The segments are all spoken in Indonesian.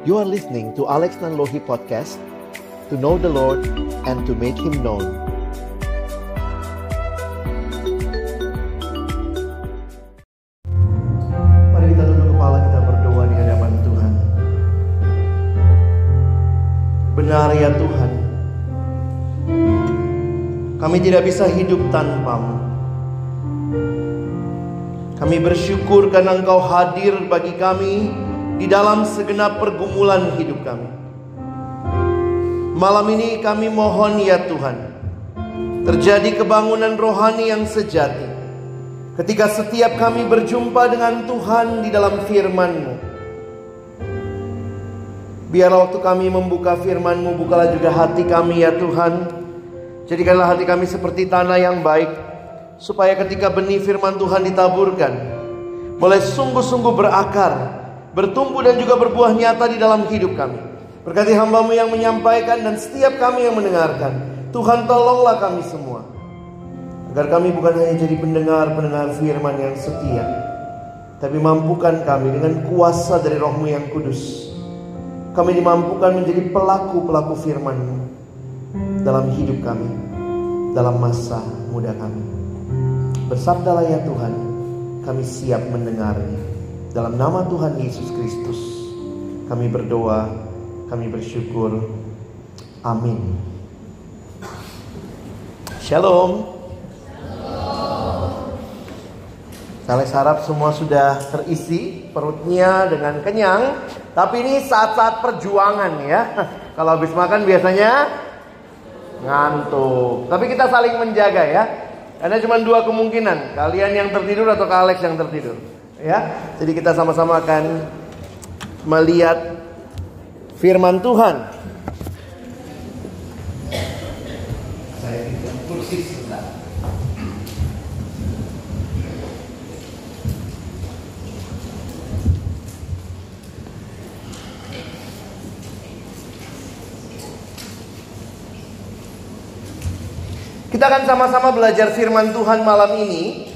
You are listening to Alex Nanlohi Podcast To know the Lord and to make Him known. Mari kita tunduk kepala kita berdoa di hadapan Tuhan. Benar ya Tuhan Kami tidak bisa hidup tanpamu. Kami bersyukur karena Engkau hadir bagi kami di dalam segenap pergumulan hidup kami. Malam ini kami mohon ya Tuhan, terjadi kebangunan rohani yang sejati. Ketika setiap kami berjumpa dengan Tuhan di dalam firman-Mu. Biarlah waktu kami membuka firman-Mu, bukalah juga hati kami ya Tuhan. Jadikanlah hati kami seperti tanah yang baik, supaya ketika benih firman Tuhan ditaburkan boleh sungguh-sungguh berakar, bertumbuh dan juga berbuah nyata di dalam hidup kami. Berkati hambamu yang menyampaikan dan setiap kami yang mendengarkan. Tuhan tolonglah kami semua. Agar kami bukan hanya jadi pendengar-pendengar firman yang setia. Tapi mampukan kami dengan kuasa dari rohmu yang kudus. Kami dimampukan menjadi pelaku-pelaku firman dalam hidup kami. Dalam masa muda kami. Bersabdalah ya Tuhan, kami siap mendengarnya. Dalam nama Tuhan Yesus Kristus, kami berdoa, kami bersyukur. Amin. Shalom. Saya harap semua sudah terisi perutnya dengan kenyang. Tapi ini saat-saat perjuangan ya. Kalau habis makan biasanya ngantuk. Tapi kita saling menjaga ya. Karena cuma dua kemungkinan, kalian yang tertidur atau Kak Alex yang tertidur. Ya, jadi kita sama-sama akan melihat firman Tuhan. Saya kursi sebentar. Kita akan sama-sama belajar firman Tuhan malam ini.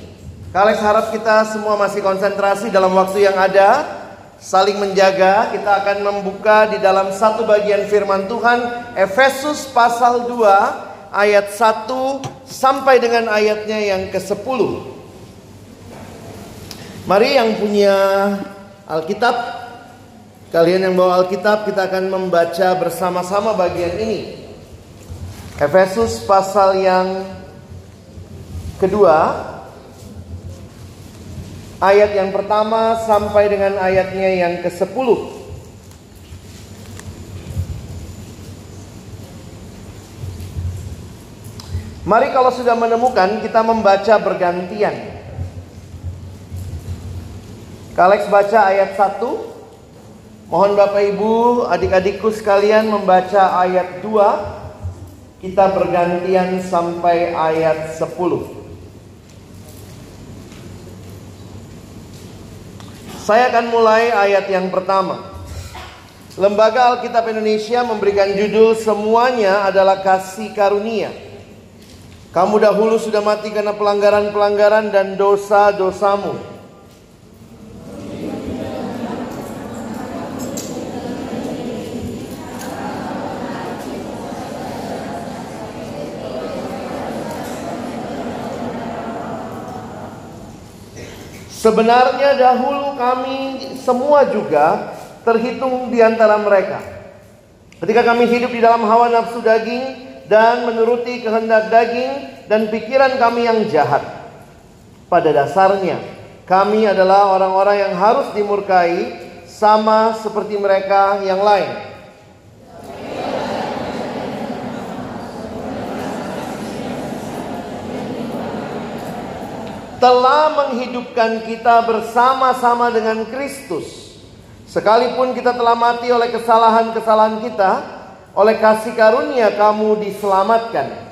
Kalex harap kita semua masih konsentrasi dalam waktu yang ada, saling menjaga. Kita akan membuka di dalam satu bagian firman Tuhan, Efesus pasal 2 ayat 1 sampai dengan ayatnya yang ke-10. Mari yang punya Alkitab, kalian yang bawa Alkitab, kita akan membaca bersama-sama bagian ini. Efesus pasal yang kedua ayat yang pertama sampai dengan ayatnya yang ke-10. Mari kalau sudah menemukan kita membaca bergantian. Kalex baca ayat 1. Mohon Bapak Ibu, adik-adikku sekalian membaca ayat 2 kita bergantian sampai ayat 10. Saya akan mulai ayat yang pertama. Lembaga Alkitab Indonesia memberikan judul semuanya adalah kasih karunia. Kamu dahulu sudah mati karena pelanggaran-pelanggaran dan dosa-dosamu. Sebenarnya dahulu kami semua juga terhitung di antara mereka. Ketika kami hidup di dalam hawa nafsu daging dan menuruti kehendak daging dan pikiran kami yang jahat. Pada dasarnya, kami adalah orang-orang yang harus dimurkai sama seperti mereka yang lain. Telah menghidupkan kita bersama-sama dengan Kristus. Sekalipun kita telah mati oleh kesalahan-kesalahan kita, oleh kasih karunia kamu diselamatkan.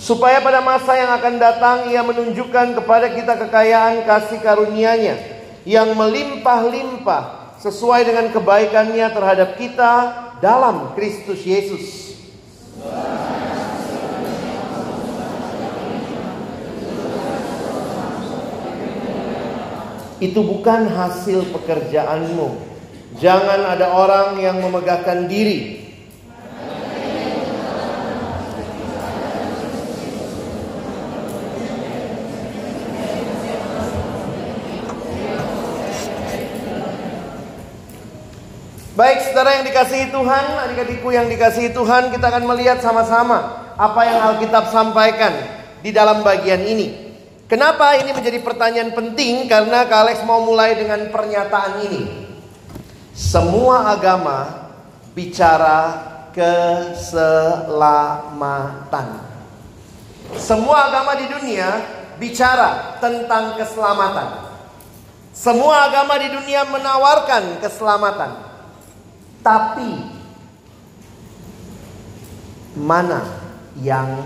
Supaya pada masa yang akan datang ia menunjukkan kepada kita kekayaan kasih karunia-Nya yang melimpah-limpah sesuai dengan kebaikannya terhadap kita dalam Kristus Yesus. Itu bukan hasil pekerjaanmu. Jangan ada orang yang memegahkan diri Baik saudara yang dikasihi Tuhan, adik-adikku yang dikasihi Tuhan, kita akan melihat sama-sama apa yang Alkitab sampaikan di dalam bagian ini. Kenapa ini menjadi pertanyaan penting? Karena Kak Alex mau mulai dengan pernyataan ini. Semua agama bicara keselamatan. Semua agama di dunia bicara tentang keselamatan. Semua agama di dunia menawarkan keselamatan. Tapi mana yang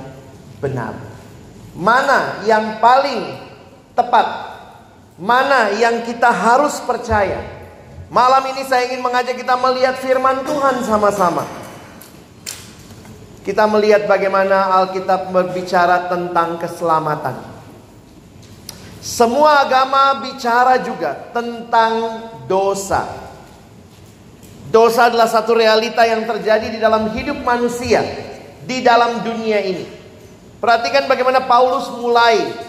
benar? Mana yang paling tepat? Mana yang kita harus percaya? Malam ini saya ingin mengajak kita melihat firman Tuhan sama-sama. Kita melihat bagaimana Alkitab berbicara tentang keselamatan. Semua agama bicara juga tentang dosa. Dosa adalah satu realita yang terjadi di dalam hidup manusia, di dalam dunia ini. Perhatikan bagaimana Paulus mulai.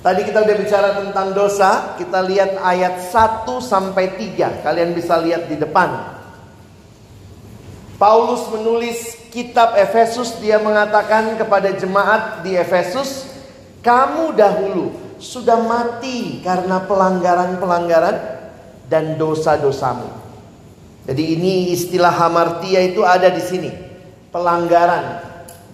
Tadi kita udah bicara tentang dosa, kita lihat ayat 1 sampai 3. Kalian bisa lihat di depan. Paulus menulis kitab Efesus, dia mengatakan kepada jemaat di Efesus, "Kamu dahulu sudah mati karena pelanggaran-pelanggaran dan dosa-dosamu." Jadi ini istilah hamartia itu ada di sini. Pelanggaran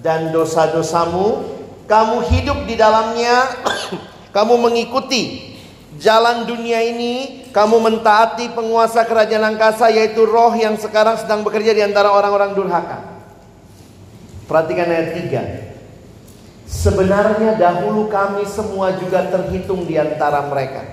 dan dosa-dosamu, kamu hidup di dalamnya, kamu mengikuti jalan dunia ini, kamu mentaati penguasa kerajaan angkasa yaitu roh yang sekarang sedang bekerja di antara orang-orang durhaka. Perhatikan ayat 3. Sebenarnya dahulu kami semua juga terhitung di antara mereka.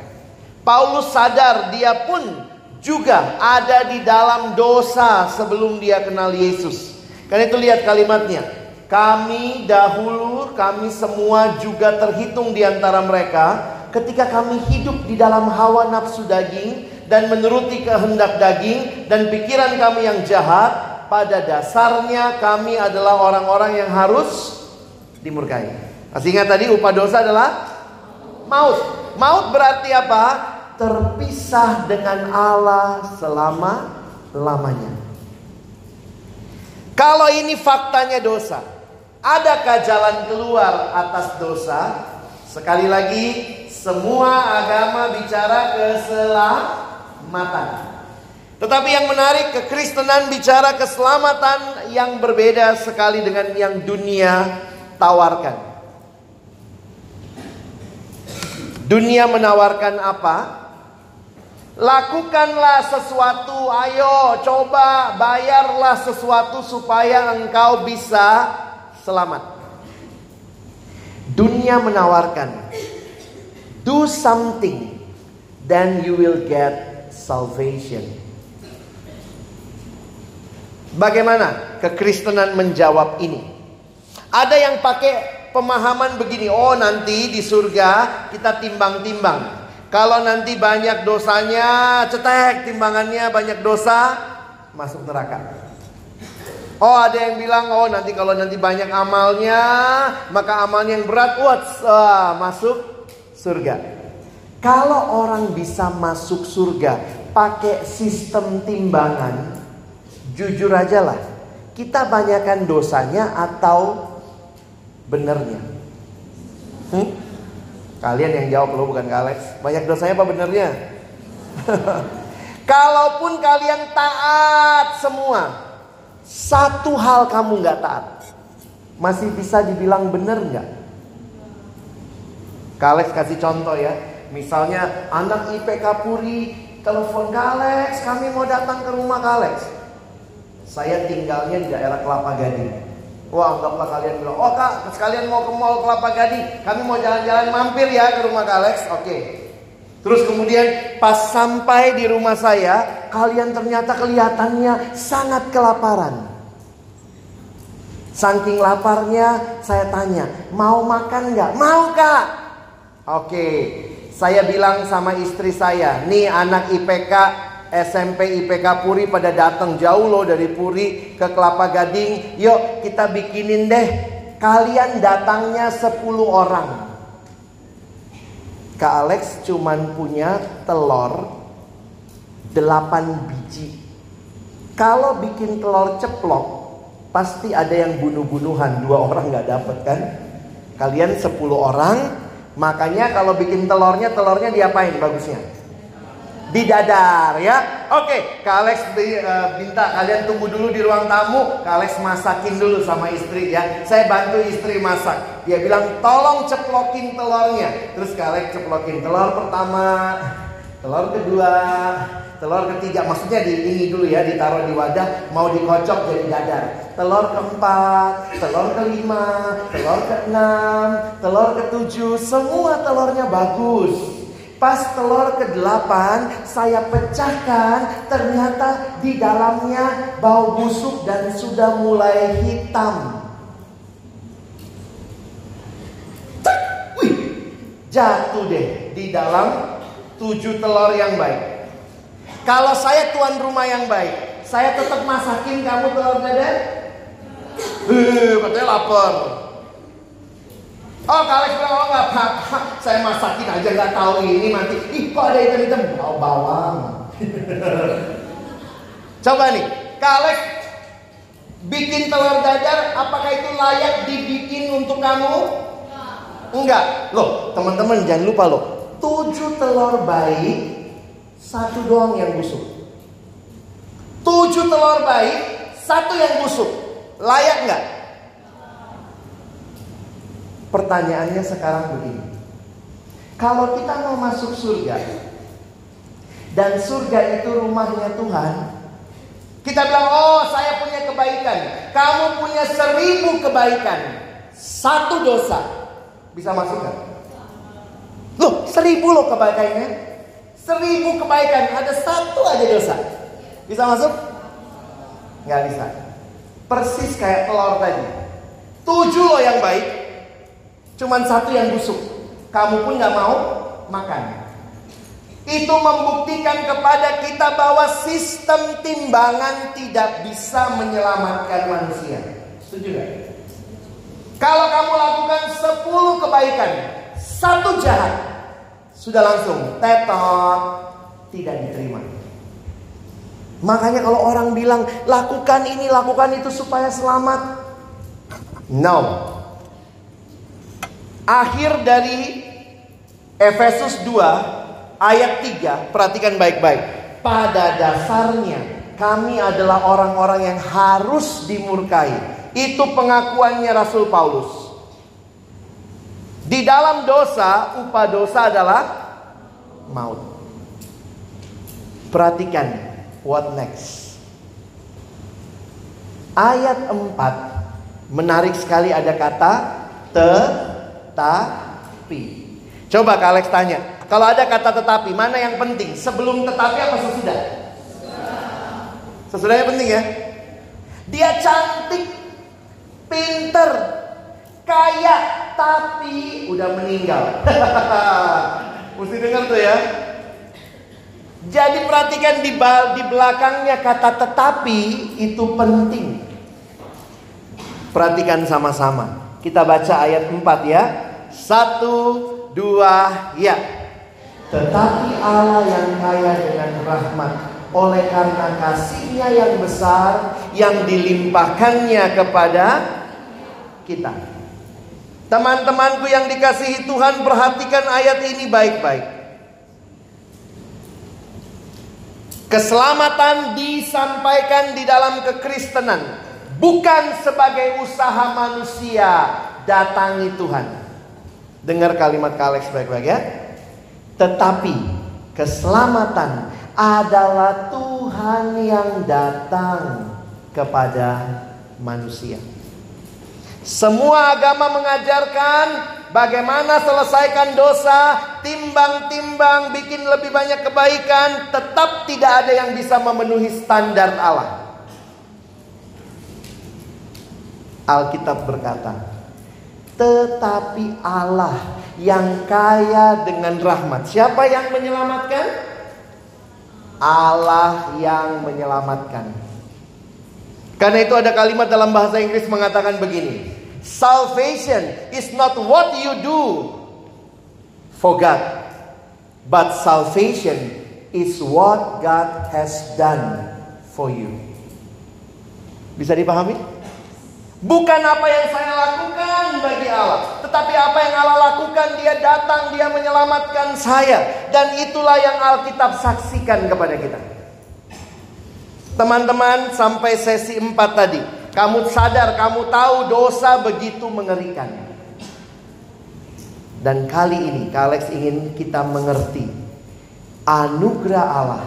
Paulus sadar dia pun juga ada di dalam dosa sebelum dia kenal Yesus. Karena itu lihat kalimatnya. Kami dahulu, kami semua juga terhitung di antara mereka ketika kami hidup di dalam hawa nafsu daging dan menuruti kehendak daging dan pikiran kami yang jahat. Pada dasarnya kami adalah orang-orang yang harus dimurkai. Masih ingat tadi upah dosa adalah maut. Maut berarti apa? Terpisah dengan Allah selama-lamanya. Kalau ini faktanya dosa, adakah jalan keluar atas dosa? Sekali lagi, semua agama bicara keselamatan. Tetapi yang menarik, kekristenan bicara keselamatan yang berbeda sekali dengan yang dunia tawarkan. Dunia menawarkan apa? Lakukanlah sesuatu, ayo coba bayarlah sesuatu supaya engkau bisa selamat. Dunia menawarkan, do something, then you will get salvation. Bagaimana kekristenan menjawab ini? Ada yang pakai pemahaman begini, oh nanti di surga kita timbang-timbang. Kalau nanti banyak dosanya, cetek timbangannya banyak dosa, masuk neraka. Oh ada yang bilang, oh nanti kalau nanti banyak amalnya, maka amalnya yang berat, wah, masuk surga. Kalau orang bisa masuk surga pakai sistem timbangan, jujur aja lah, kita banyakkan dosanya atau benernya? Hmm? Kalian yang jawab lo bukan Alex. Banyak dosanya apa benernya? Kalaupun kalian taat semua, satu hal kamu nggak taat, masih bisa dibilang bener nggak? Kalex kasih contoh ya. Misalnya anak IPK Puri telepon Kalex, kami mau datang ke rumah Kalex. Saya tinggalnya di daerah Kelapa Gading. Wah anggaplah kalian bilang, oh kak sekalian mau ke mall Kelapa Gading, kami mau jalan-jalan mampir ya ke rumah kak Alex. Oke. Terus kemudian pas sampai di rumah saya, kalian ternyata kelihatannya sangat kelaparan. Saking laparnya, saya tanya, mau makan nggak? Mau kak. Oke. Saya bilang sama istri saya, nih anak IPK SMP IPK Puri pada datang jauh loh dari Puri ke Kelapa Gading. Yuk kita bikinin deh. Kalian datangnya 10 orang. Kak Alex cuman punya telur 8 biji. Kalau bikin telur ceplok, pasti ada yang bunuh-bunuhan. Dua orang nggak dapet kan? Kalian 10 orang, makanya kalau bikin telurnya, telurnya diapain bagusnya? Didadar ya. Oke, Kak Alex uh, minta kalian tunggu dulu di ruang tamu. Kak masakin dulu sama istri ya. Saya bantu istri masak. Dia bilang tolong ceplokin telurnya. Terus Kak Alex ceplokin telur pertama, telur kedua, telur ketiga. Maksudnya di ini dulu ya, ditaruh di wadah, mau dikocok jadi dadar. Telur keempat, telur kelima, telur keenam, telur ketujuh, semua telurnya bagus. Pas telur ke-8 saya pecahkan ternyata di dalamnya bau busuk dan sudah mulai hitam. Wih, jatuh deh di dalam tujuh telur yang baik. Kalau saya tuan rumah yang baik, saya tetap masakin kamu telur dadar? Eh, katanya lapar. Oh kalau bilang oh nggak apa-apa, saya masakin aja nggak tahu ini mati. Ih kok ada hitam-hitam bau bawang. Coba nih, kalau bikin telur dadar, apakah itu layak dibikin untuk kamu? Enggak. Loh, teman-teman jangan lupa loh. Tujuh telur baik, satu doang yang busuk. Tujuh telur baik, satu yang busuk. Layak nggak? Pertanyaannya sekarang begini. Kalau kita mau masuk surga dan surga itu rumahnya Tuhan, kita bilang, oh saya punya kebaikan, kamu punya seribu kebaikan, satu dosa bisa masuk kan? Loh, seribu loh kebaikannya, seribu kebaikan, ada satu aja dosa, bisa masuk? Nggak bisa. Persis kayak telur tadi, tujuh loh yang baik, Cuman satu yang busuk. Kamu pun gak mau makan. Itu membuktikan kepada kita bahwa sistem timbangan tidak bisa menyelamatkan manusia. Setuju gak? Kalau kamu lakukan 10 kebaikan, satu jahat, sudah langsung tetot, tidak diterima. Makanya kalau orang bilang lakukan ini, lakukan itu supaya selamat. No, Akhir dari Efesus 2 ayat 3, perhatikan baik-baik. Pada dasarnya kami adalah orang-orang yang harus dimurkai. Itu pengakuannya Rasul Paulus. Di dalam dosa, upah dosa adalah maut. Perhatikan what next. Ayat 4 menarik sekali ada kata te tetapi. Coba Kak Alex tanya, kalau ada kata tetapi, mana yang penting? Sebelum tetapi apa sesudah? Sesudahnya penting ya. Dia cantik, pinter, kaya, tapi udah meninggal. Mesti dengar tuh ya. Jadi perhatikan di, di belakangnya kata tetapi itu penting. Perhatikan sama-sama. Kita baca ayat 4 ya. Satu, dua, ya. Tetapi Allah yang kaya dengan rahmat oleh karena kasihnya yang besar yang dilimpahkannya kepada kita. Teman-temanku yang dikasihi Tuhan perhatikan ayat ini baik-baik. Keselamatan disampaikan di dalam kekristenan Bukan sebagai usaha manusia datangi Tuhan. Dengar kalimat Kalex baik-baik ya. Tetapi keselamatan adalah Tuhan yang datang kepada manusia. Semua agama mengajarkan bagaimana selesaikan dosa, timbang-timbang, bikin lebih banyak kebaikan, tetap tidak ada yang bisa memenuhi standar Allah. Alkitab berkata, tetapi Allah yang kaya dengan rahmat. Siapa yang menyelamatkan? Allah yang menyelamatkan. Karena itu ada kalimat dalam bahasa Inggris mengatakan begini. Salvation is not what you do for God. But salvation is what God has done for you. Bisa dipahami? Bukan apa yang saya lakukan bagi Allah, tetapi apa yang Allah lakukan, Dia datang, Dia menyelamatkan saya, dan itulah yang Alkitab saksikan kepada kita. Teman-teman, sampai sesi 4 tadi, kamu sadar, kamu tahu dosa begitu mengerikan. Dan kali ini, Kalex ingin kita mengerti anugerah Allah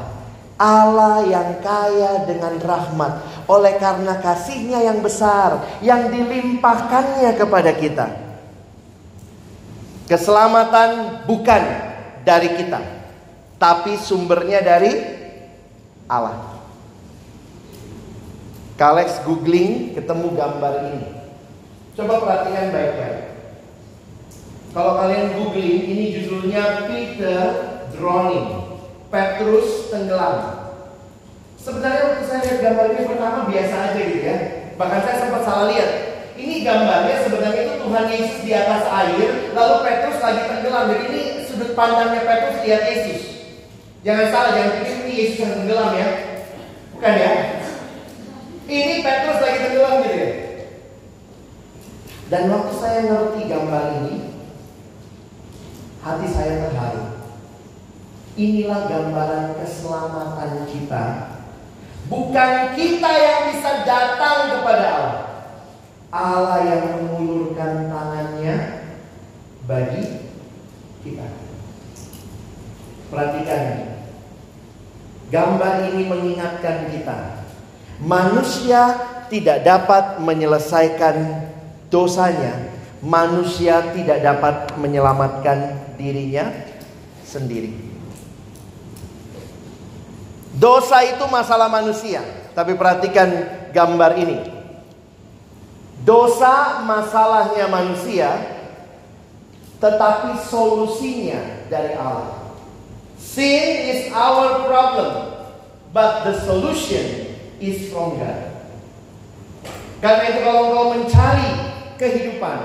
Allah yang kaya dengan rahmat oleh karena kasihnya yang besar yang dilimpahkannya kepada kita. Keselamatan bukan dari kita, tapi sumbernya dari Allah. Kalex googling ketemu gambar ini. Coba perhatikan baik-baik. Kalau kalian googling ini judulnya Peter Drowning. Petrus tenggelam. Sebenarnya waktu saya lihat gambar ini pertama biasa aja gitu ya. Bahkan saya sempat salah lihat. Ini gambarnya sebenarnya itu Tuhan Yesus di atas air, lalu Petrus lagi tenggelam. Jadi ini sudut pandangnya Petrus lihat Yesus. Jangan salah, jangan pikir ini Yesus yang tenggelam ya. Bukan ya. Ini Petrus lagi tenggelam gitu ya. Dan waktu saya ngerti gambar ini, hati saya terharu. Inilah gambaran keselamatan kita. Bukan kita yang bisa datang kepada Allah. Allah yang mengulurkan tangannya bagi kita. Perhatikan Gambar ini mengingatkan kita. Manusia tidak dapat menyelesaikan dosanya. Manusia tidak dapat menyelamatkan dirinya sendiri. Dosa itu masalah manusia. Tapi perhatikan gambar ini. Dosa masalahnya manusia, tetapi solusinya dari Allah. Sin is our problem, but the solution is from God. Karena itu kalau engkau mencari kehidupan,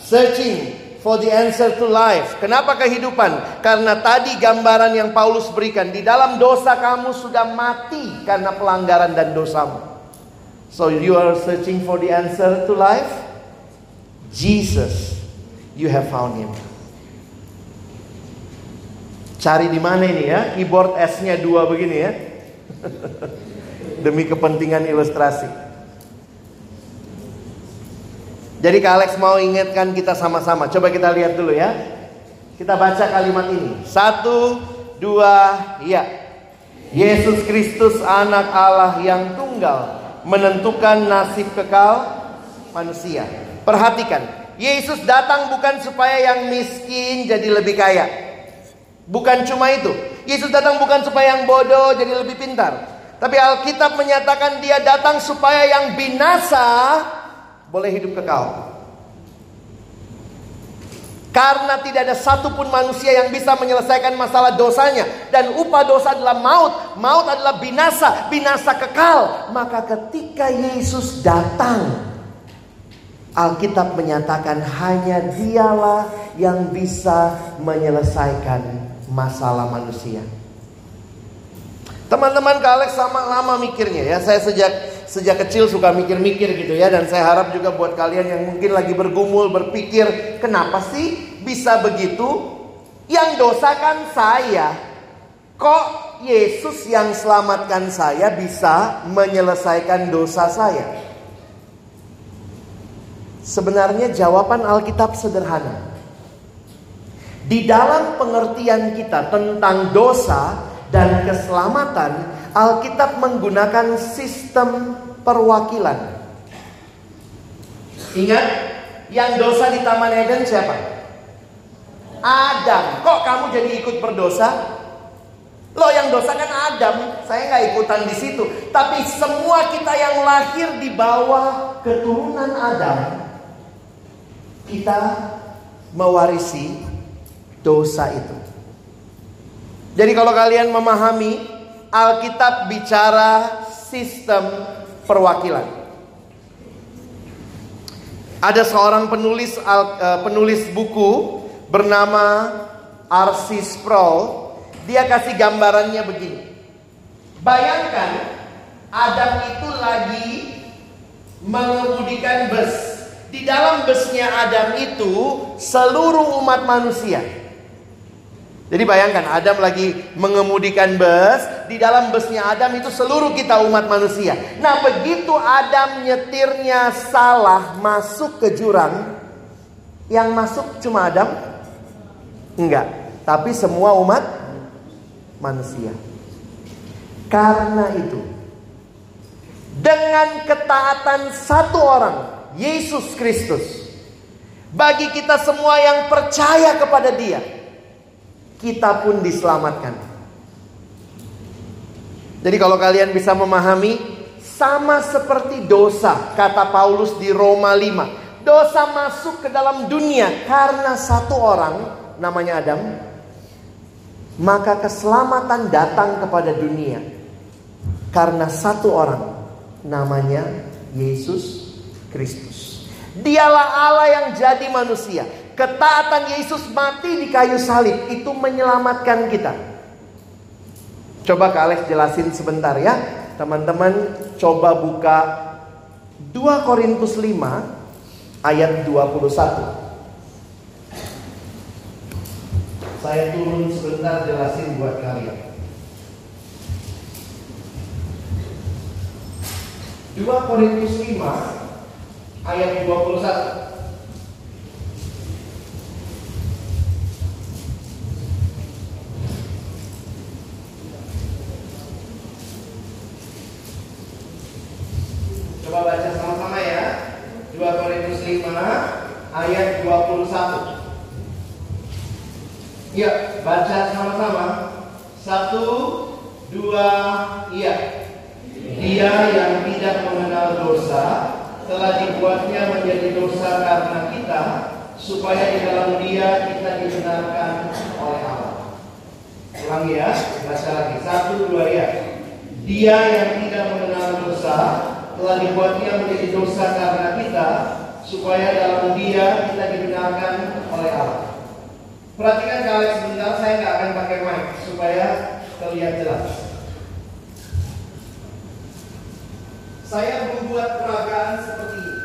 searching for the answer to life. Kenapa kehidupan? Karena tadi gambaran yang Paulus berikan di dalam dosa kamu sudah mati karena pelanggaran dan dosamu. So you are searching for the answer to life? Jesus, you have found him. Cari di mana ini ya? Keyboard S-nya dua begini ya. Demi kepentingan ilustrasi. Jadi Kak Alex mau ingatkan kita sama-sama. Coba kita lihat dulu ya. Kita baca kalimat ini. Satu, dua, ya. Yesus Kristus anak Allah yang tunggal menentukan nasib kekal manusia. Perhatikan, Yesus datang bukan supaya yang miskin jadi lebih kaya. Bukan cuma itu. Yesus datang bukan supaya yang bodoh jadi lebih pintar. Tapi Alkitab menyatakan dia datang supaya yang binasa boleh hidup kekal. Karena tidak ada satupun manusia yang bisa menyelesaikan masalah dosanya. Dan upah dosa adalah maut. Maut adalah binasa. Binasa kekal. Maka ketika Yesus datang. Alkitab menyatakan hanya dialah yang bisa menyelesaikan masalah manusia. Teman-teman Alex sama lama mikirnya ya. Saya sejak sejak kecil suka mikir-mikir gitu ya dan saya harap juga buat kalian yang mungkin lagi bergumul berpikir kenapa sih bisa begitu? Yang dosa kan saya. Kok Yesus yang selamatkan saya bisa menyelesaikan dosa saya? Sebenarnya jawaban Alkitab sederhana. Di dalam pengertian kita tentang dosa dan keselamatan, Alkitab menggunakan sistem perwakilan. Ingat, yang dosa di Taman Eden siapa? Adam. Kok kamu jadi ikut berdosa? Lo yang dosa kan Adam, saya nggak ikutan di situ. Tapi semua kita yang lahir di bawah keturunan Adam, kita mewarisi dosa itu. Jadi kalau kalian memahami Alkitab bicara sistem perwakilan. Ada seorang penulis uh, penulis buku bernama R.C. Sproul. Dia kasih gambarannya begini. Bayangkan Adam itu lagi mengemudikan bus. Di dalam busnya Adam itu seluruh umat manusia. Jadi bayangkan Adam lagi mengemudikan bus, di dalam busnya Adam itu seluruh kita umat manusia. Nah, begitu Adam nyetirnya salah masuk ke jurang, yang masuk cuma Adam? Enggak, tapi semua umat manusia. Karena itu, dengan ketaatan satu orang, Yesus Kristus, bagi kita semua yang percaya kepada Dia, kita pun diselamatkan. Jadi, kalau kalian bisa memahami, sama seperti dosa, kata Paulus di Roma 5, dosa masuk ke dalam dunia karena satu orang, namanya Adam, maka keselamatan datang kepada dunia karena satu orang namanya Yesus Kristus. Dialah Allah yang jadi manusia. Ketaatan Yesus mati di kayu salib itu menyelamatkan kita. Coba Kak Alex jelasin sebentar ya. Teman-teman coba buka 2 Korintus 5 ayat 21. Saya turun sebentar jelasin buat kalian. 2 Korintus 5 ayat 21. Coba baca sama-sama ya. 2 Korintus 5 ayat 21. Iya, baca sama-sama. Satu, dua, iya. Dia yang tidak mengenal dosa telah dibuatnya menjadi dosa karena kita supaya di dalam dia kita dibenarkan oleh Allah. Ulangi ya, baca lagi. Satu, dua ya. Dia yang tidak mengenal dosa telah dibuatnya menjadi dosa karena kita supaya dalam dia kita dibenarkan oleh Allah. Perhatikan kalian sebentar, saya nggak akan pakai mic supaya terlihat jelas. Saya membuat peragaan seperti ini.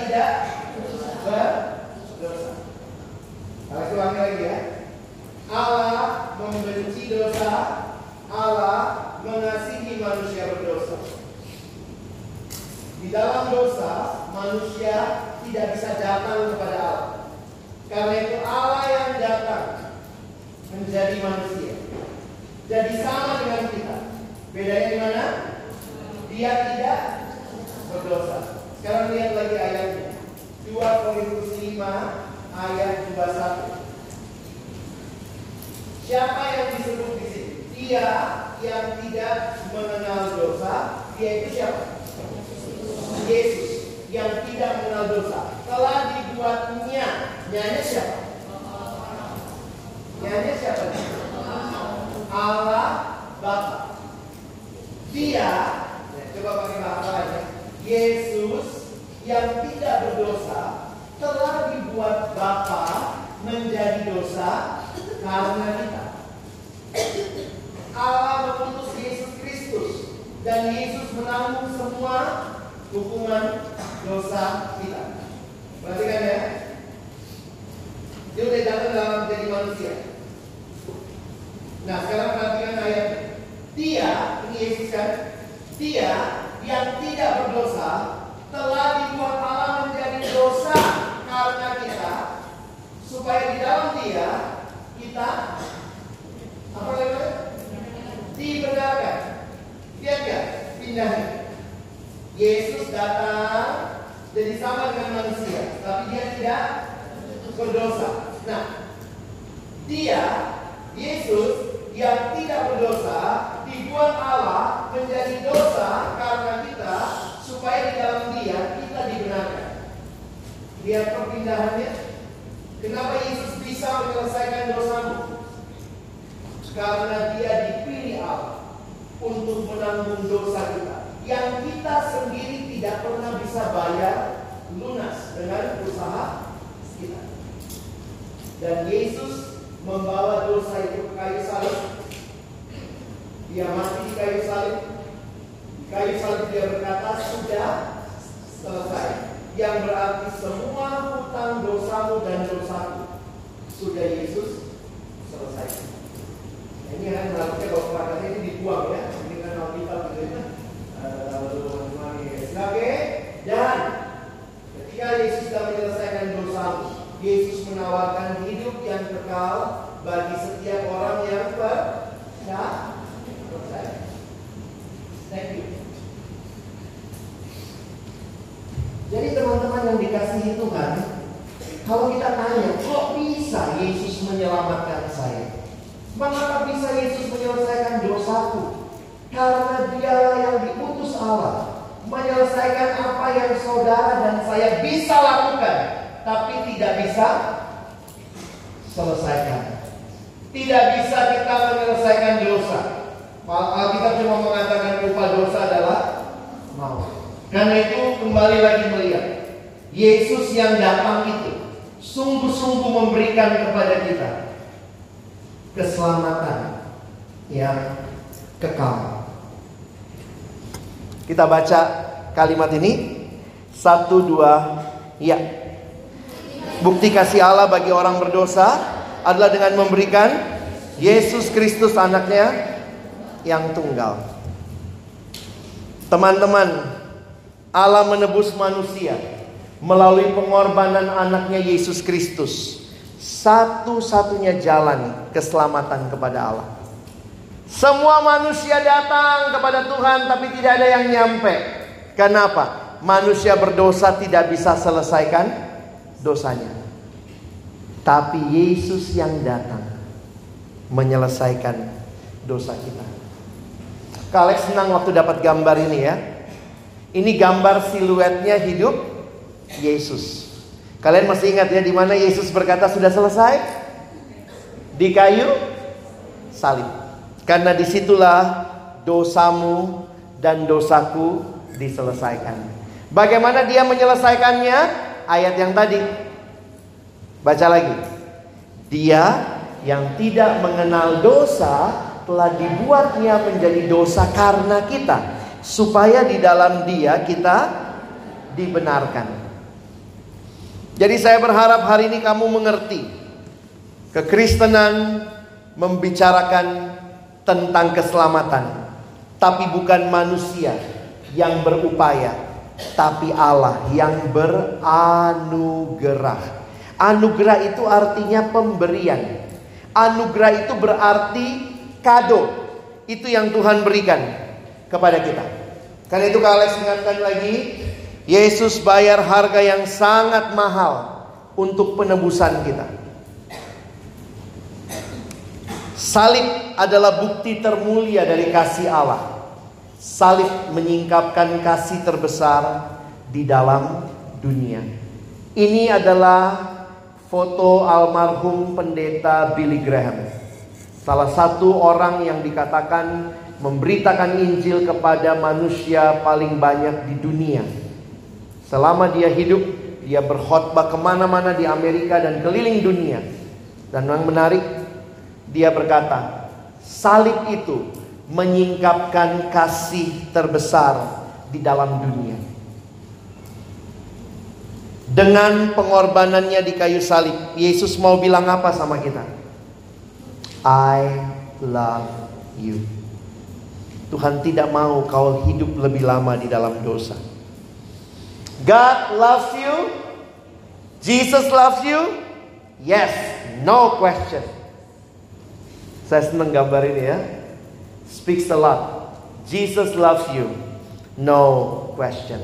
tidak berdosa. Nah, Kalau ulangi lagi ya. Allah membenci dosa, Allah mengasihi manusia berdosa. Di dalam dosa, manusia tidak bisa datang kepada Allah. Karena itu Allah yang datang menjadi manusia. Jadi sama dengan kita. Bedanya di mana? Dia tidak berdosa. Sekarang lihat lagi ayatnya. 2 Korintus 5 ayat 21. Siapa yang disebut di sini? Dia yang tidak mengenal dosa, dia itu siapa? Yesus yang tidak mengenal dosa telah dibuatnya. Nyanya siapa? Nyanya siapa? Allah Bapa. Dia, coba pakai bahasa aja. Yesus yang tidak berdosa telah dibuat Bapa menjadi dosa karena kita. Allah mengutus Yesus Kristus dan Yesus menanggung semua hukuman dosa kita. Perhatikan ya. Dia udah datang dalam menjadi manusia. Nah sekarang perhatikan ayat Dia, ini Yesus kan Dia yang tidak berdosa Telah dibuat Allah menjadi dosa Karena kita Supaya di dalam dia Kita Apa lagi? Dibenarkan Lihat ya, pindahnya Yesus datang jadi sama dengan manusia, tapi dia tidak berdosa. Nah, dia Yesus yang tidak berdosa dibuat Allah menjadi dosa karena kita supaya di dalam dia kita dibenarkan. Lihat perpindahannya. Kenapa Yesus bisa menyelesaikan dosamu? Karena dia dipilih Allah untuk menanggung dosa kita yang kita sendiri tidak pernah bisa bayar lunas dengan usaha kita. Dan Yesus membawa dosa itu ke kayu salib. Dia mati di kayu salib. Di kayu salib dia berkata sudah selesai. Yang berarti semua hutang dosamu dan dosaku sudah Yesus selesai. Ini kan berarti kalau perkataannya ini dibuang ya. Ini kan Alkitab gitu ya. Oke, dan ketika Yesus sudah menyelesaikan dosa, Yesus menawarkan hidup yang kekal bagi setiap orang yang percaya. Thank you. Jadi teman-teman yang dikasihi Tuhan, kalau kita tanya, kok bisa Yesus menyelamatkan saya? Mengapa bisa Yesus menyelesaikan dosaku? Karena dialah yang diutus Allah menyelesaikan apa yang saudara dan saya bisa lakukan, tapi tidak bisa selesaikan. Tidak bisa kita menyelesaikan dosa. Kita cuma mengatakan upah dosa adalah mau. Karena itu kembali lagi melihat Yesus yang datang itu sungguh-sungguh memberikan kepada kita keselamatan yang kekal. Kita baca kalimat ini. Satu, dua, ya. Bukti kasih Allah bagi orang berdosa adalah dengan memberikan Yesus Kristus anaknya yang tunggal. Teman-teman, Allah menebus manusia melalui pengorbanan anaknya Yesus Kristus. Satu-satunya jalan keselamatan kepada Allah. Semua manusia datang kepada Tuhan tapi tidak ada yang nyampe. Kenapa? Manusia berdosa tidak bisa selesaikan dosanya. Tapi Yesus yang datang menyelesaikan dosa kita. Kalian senang waktu dapat gambar ini ya. Ini gambar siluetnya hidup Yesus. Kalian masih ingat ya di mana Yesus berkata sudah selesai? Di kayu salib. Karena di situlah dosamu dan dosaku diselesaikan. Bagaimana dia menyelesaikannya? Ayat yang tadi. Baca lagi. Dia yang tidak mengenal dosa telah dibuatnya menjadi dosa karena kita. Supaya di dalam dia kita dibenarkan. Jadi saya berharap hari ini kamu mengerti. Kekristenan membicarakan tentang keselamatan, tapi bukan manusia yang berupaya tapi Allah yang beranugerah. Anugerah itu artinya pemberian. Anugerah itu berarti kado. Itu yang Tuhan berikan kepada kita. Karena itu kalau ingatkan lagi, Yesus bayar harga yang sangat mahal untuk penebusan kita. Salib adalah bukti termulia dari kasih Allah. Salib menyingkapkan kasih terbesar di dalam dunia. Ini adalah foto almarhum pendeta Billy Graham. Salah satu orang yang dikatakan memberitakan Injil kepada manusia paling banyak di dunia. Selama dia hidup, dia berkhotbah ke mana-mana di Amerika dan keliling dunia. Dan yang menarik, dia berkata, salib itu menyingkapkan kasih terbesar di dalam dunia. Dengan pengorbanannya di kayu salib, Yesus mau bilang apa sama kita? I love you. Tuhan tidak mau kau hidup lebih lama di dalam dosa. God loves you. Jesus loves you. Yes, no question. Saya senang gambar ini ya speaks a lot. Jesus loves you. No question.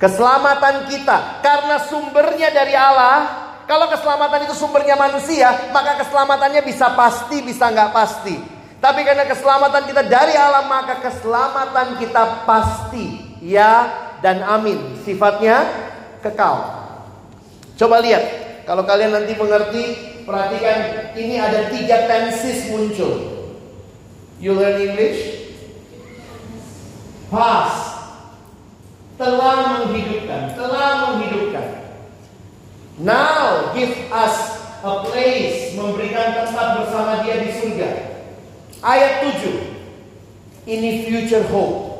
Keselamatan kita karena sumbernya dari Allah. Kalau keselamatan itu sumbernya manusia, maka keselamatannya bisa pasti, bisa nggak pasti. Tapi karena keselamatan kita dari Allah, maka keselamatan kita pasti. Ya dan amin. Sifatnya kekal. Coba lihat. Kalau kalian nanti mengerti, perhatikan ini ada tiga tenses muncul. You learn English? Past. Telah menghidupkan, telah menghidupkan. Now give us a place, memberikan tempat bersama dia di surga. Ayat 7. Ini future hope.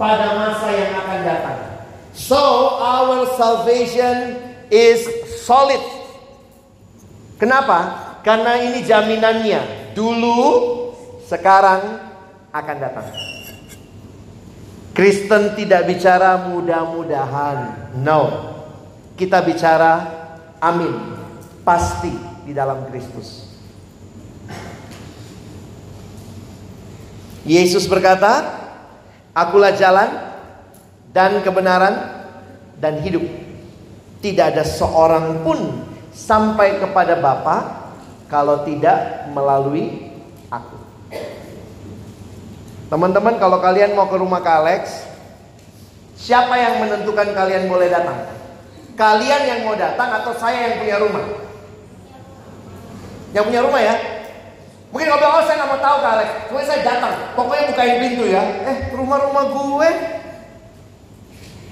Pada masa yang akan datang. So our salvation is solid. Kenapa? Karena ini jaminannya. Dulu sekarang akan datang. Kristen tidak bicara mudah-mudahan. No. Kita bicara amin. Pasti di dalam Kristus. Yesus berkata, "Akulah jalan dan kebenaran dan hidup. Tidak ada seorang pun sampai kepada Bapa kalau tidak melalui aku." Teman-teman kalau kalian mau ke rumah Kak Alex, siapa yang menentukan kalian boleh datang? Kalian yang mau datang atau saya yang punya rumah? Yang punya rumah ya? Mungkin kalau oh saya nggak mau tahu Kak Alex, pokoknya saya datang. Pokoknya bukain pintu ya. Eh rumah-rumah gue.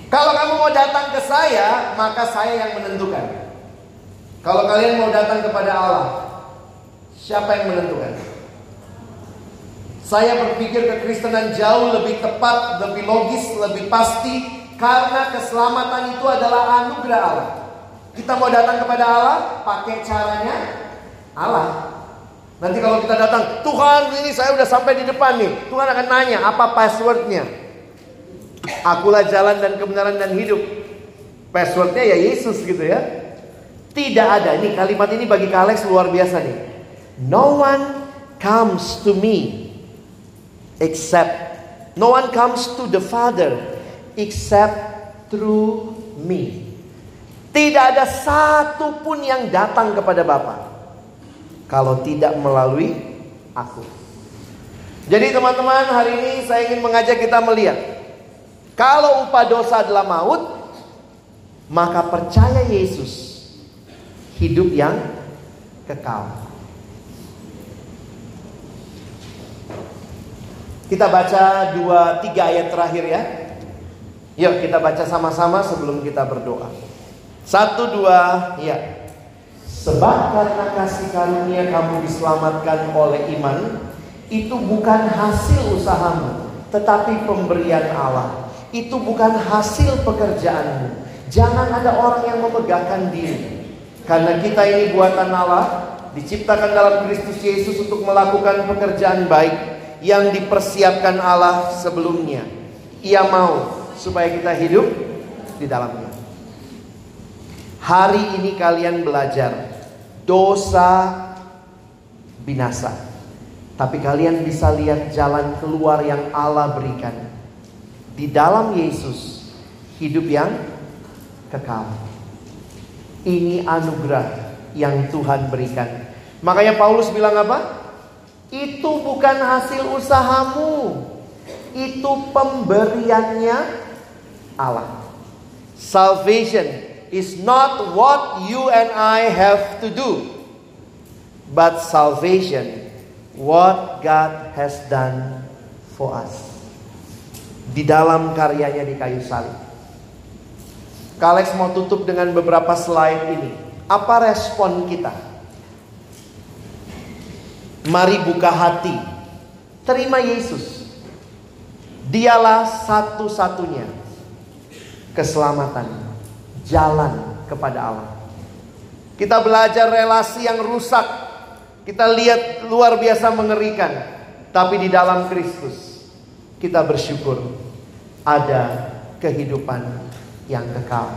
Kalau kamu mau datang ke saya, maka saya yang menentukan. Kalau kalian mau datang kepada Allah, siapa yang menentukan? Saya berpikir kekristenan jauh lebih tepat, lebih logis, lebih pasti karena keselamatan itu adalah anugerah Allah. Kita mau datang kepada Allah pakai caranya Allah. Nanti kalau kita datang, Tuhan ini saya udah sampai di depan nih. Tuhan akan nanya apa passwordnya. Akulah jalan dan kebenaran dan hidup. Passwordnya ya Yesus gitu ya. Tidak ada. Ini kalimat ini bagi Kalex luar biasa nih. No one comes to me except no one comes to the Father except through me. Tidak ada satu pun yang datang kepada Bapa kalau tidak melalui aku. Jadi teman-teman hari ini saya ingin mengajak kita melihat kalau upah dosa adalah maut, maka percaya Yesus hidup yang kekal. Kita baca dua tiga ayat terakhir ya. Yuk kita baca sama-sama sebelum kita berdoa. Satu dua ya. Sebab karena kasih karunia kamu diselamatkan oleh iman, itu bukan hasil usahamu, tetapi pemberian Allah. Itu bukan hasil pekerjaanmu. Jangan ada orang yang memegahkan diri. Karena kita ini buatan Allah, diciptakan dalam Kristus Yesus untuk melakukan pekerjaan baik yang dipersiapkan Allah sebelumnya. Ia mau supaya kita hidup di dalamnya. Hari ini kalian belajar dosa binasa. Tapi kalian bisa lihat jalan keluar yang Allah berikan. Di dalam Yesus hidup yang kekal. Ini anugerah yang Tuhan berikan. Makanya Paulus bilang apa? Itu bukan hasil usahamu. Itu pemberiannya Allah. Salvation is not what you and I have to do but salvation what God has done for us. Di dalam karyanya di kayu salib. Kalex mau tutup dengan beberapa slide ini. Apa respon kita? Mari buka hati. Terima Yesus. Dialah satu-satunya keselamatan, jalan kepada Allah. Kita belajar relasi yang rusak kita lihat luar biasa mengerikan. Tapi di dalam Kristus kita bersyukur ada kehidupan yang kekal.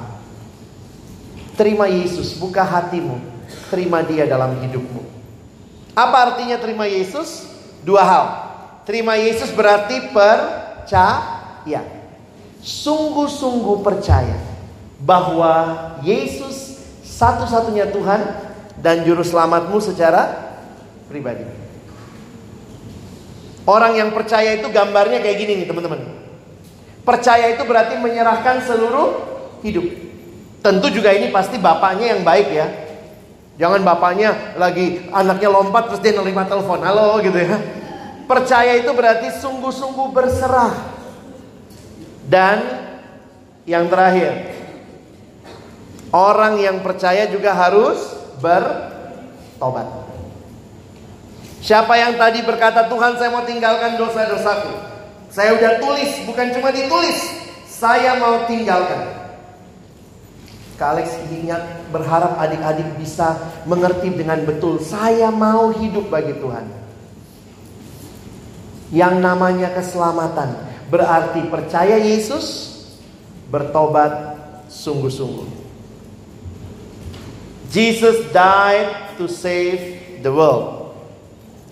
Terima Yesus, buka hatimu, terima dia dalam hidupmu. Apa artinya terima Yesus? Dua hal. Terima Yesus berarti percaya. Sungguh-sungguh percaya bahwa Yesus satu-satunya Tuhan dan juru selamatmu secara pribadi. Orang yang percaya itu gambarnya kayak gini nih teman-teman. Percaya itu berarti menyerahkan seluruh hidup. Tentu juga ini pasti bapaknya yang baik ya. Jangan bapaknya lagi anaknya lompat terus dia nerima telepon. Halo gitu ya. Percaya itu berarti sungguh-sungguh berserah. Dan yang terakhir, orang yang percaya juga harus bertobat. Siapa yang tadi berkata Tuhan saya mau tinggalkan dosa-dosaku. Saya udah tulis, bukan cuma ditulis. Saya mau tinggalkan. Kak Alex ingat berharap adik-adik bisa mengerti dengan betul. Saya mau hidup bagi Tuhan. Yang namanya keselamatan berarti percaya Yesus, bertobat sungguh-sungguh. Jesus died to save the world.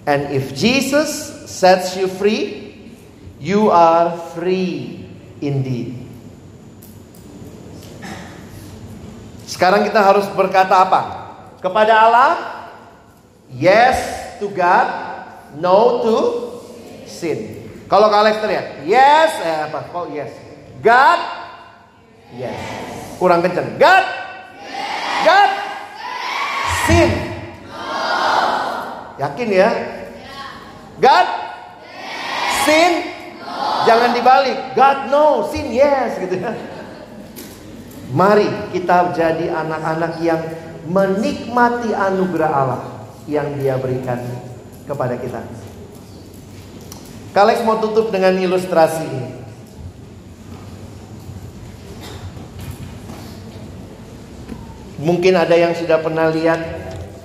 And if Jesus sets you free, you are free indeed. Sekarang kita harus berkata apa? Kepada Allah, yes to God, no to sin. Kalau kalian teriak, yes, eh, apa? Kok yes? God, yes. Kurang kencang. God, God, sin. Yakin ya? God? Sin? Jangan dibalik. God no, sin yes gitu ya. Mari kita jadi anak-anak yang menikmati anugerah Allah yang Dia berikan kepada kita. Kalex mau tutup dengan ilustrasi ini. Mungkin ada yang sudah pernah lihat,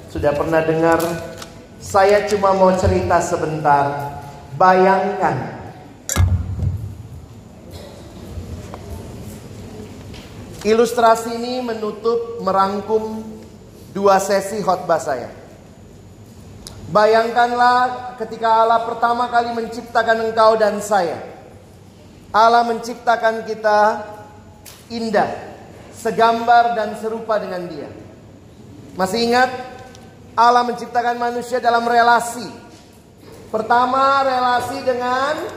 sudah pernah dengar saya cuma mau cerita sebentar. Bayangkan Ilustrasi ini menutup merangkum dua sesi khotbah saya. Bayangkanlah ketika Allah pertama kali menciptakan engkau dan saya. Allah menciptakan kita indah, segambar dan serupa dengan Dia. Masih ingat Allah menciptakan manusia dalam relasi. Pertama relasi dengan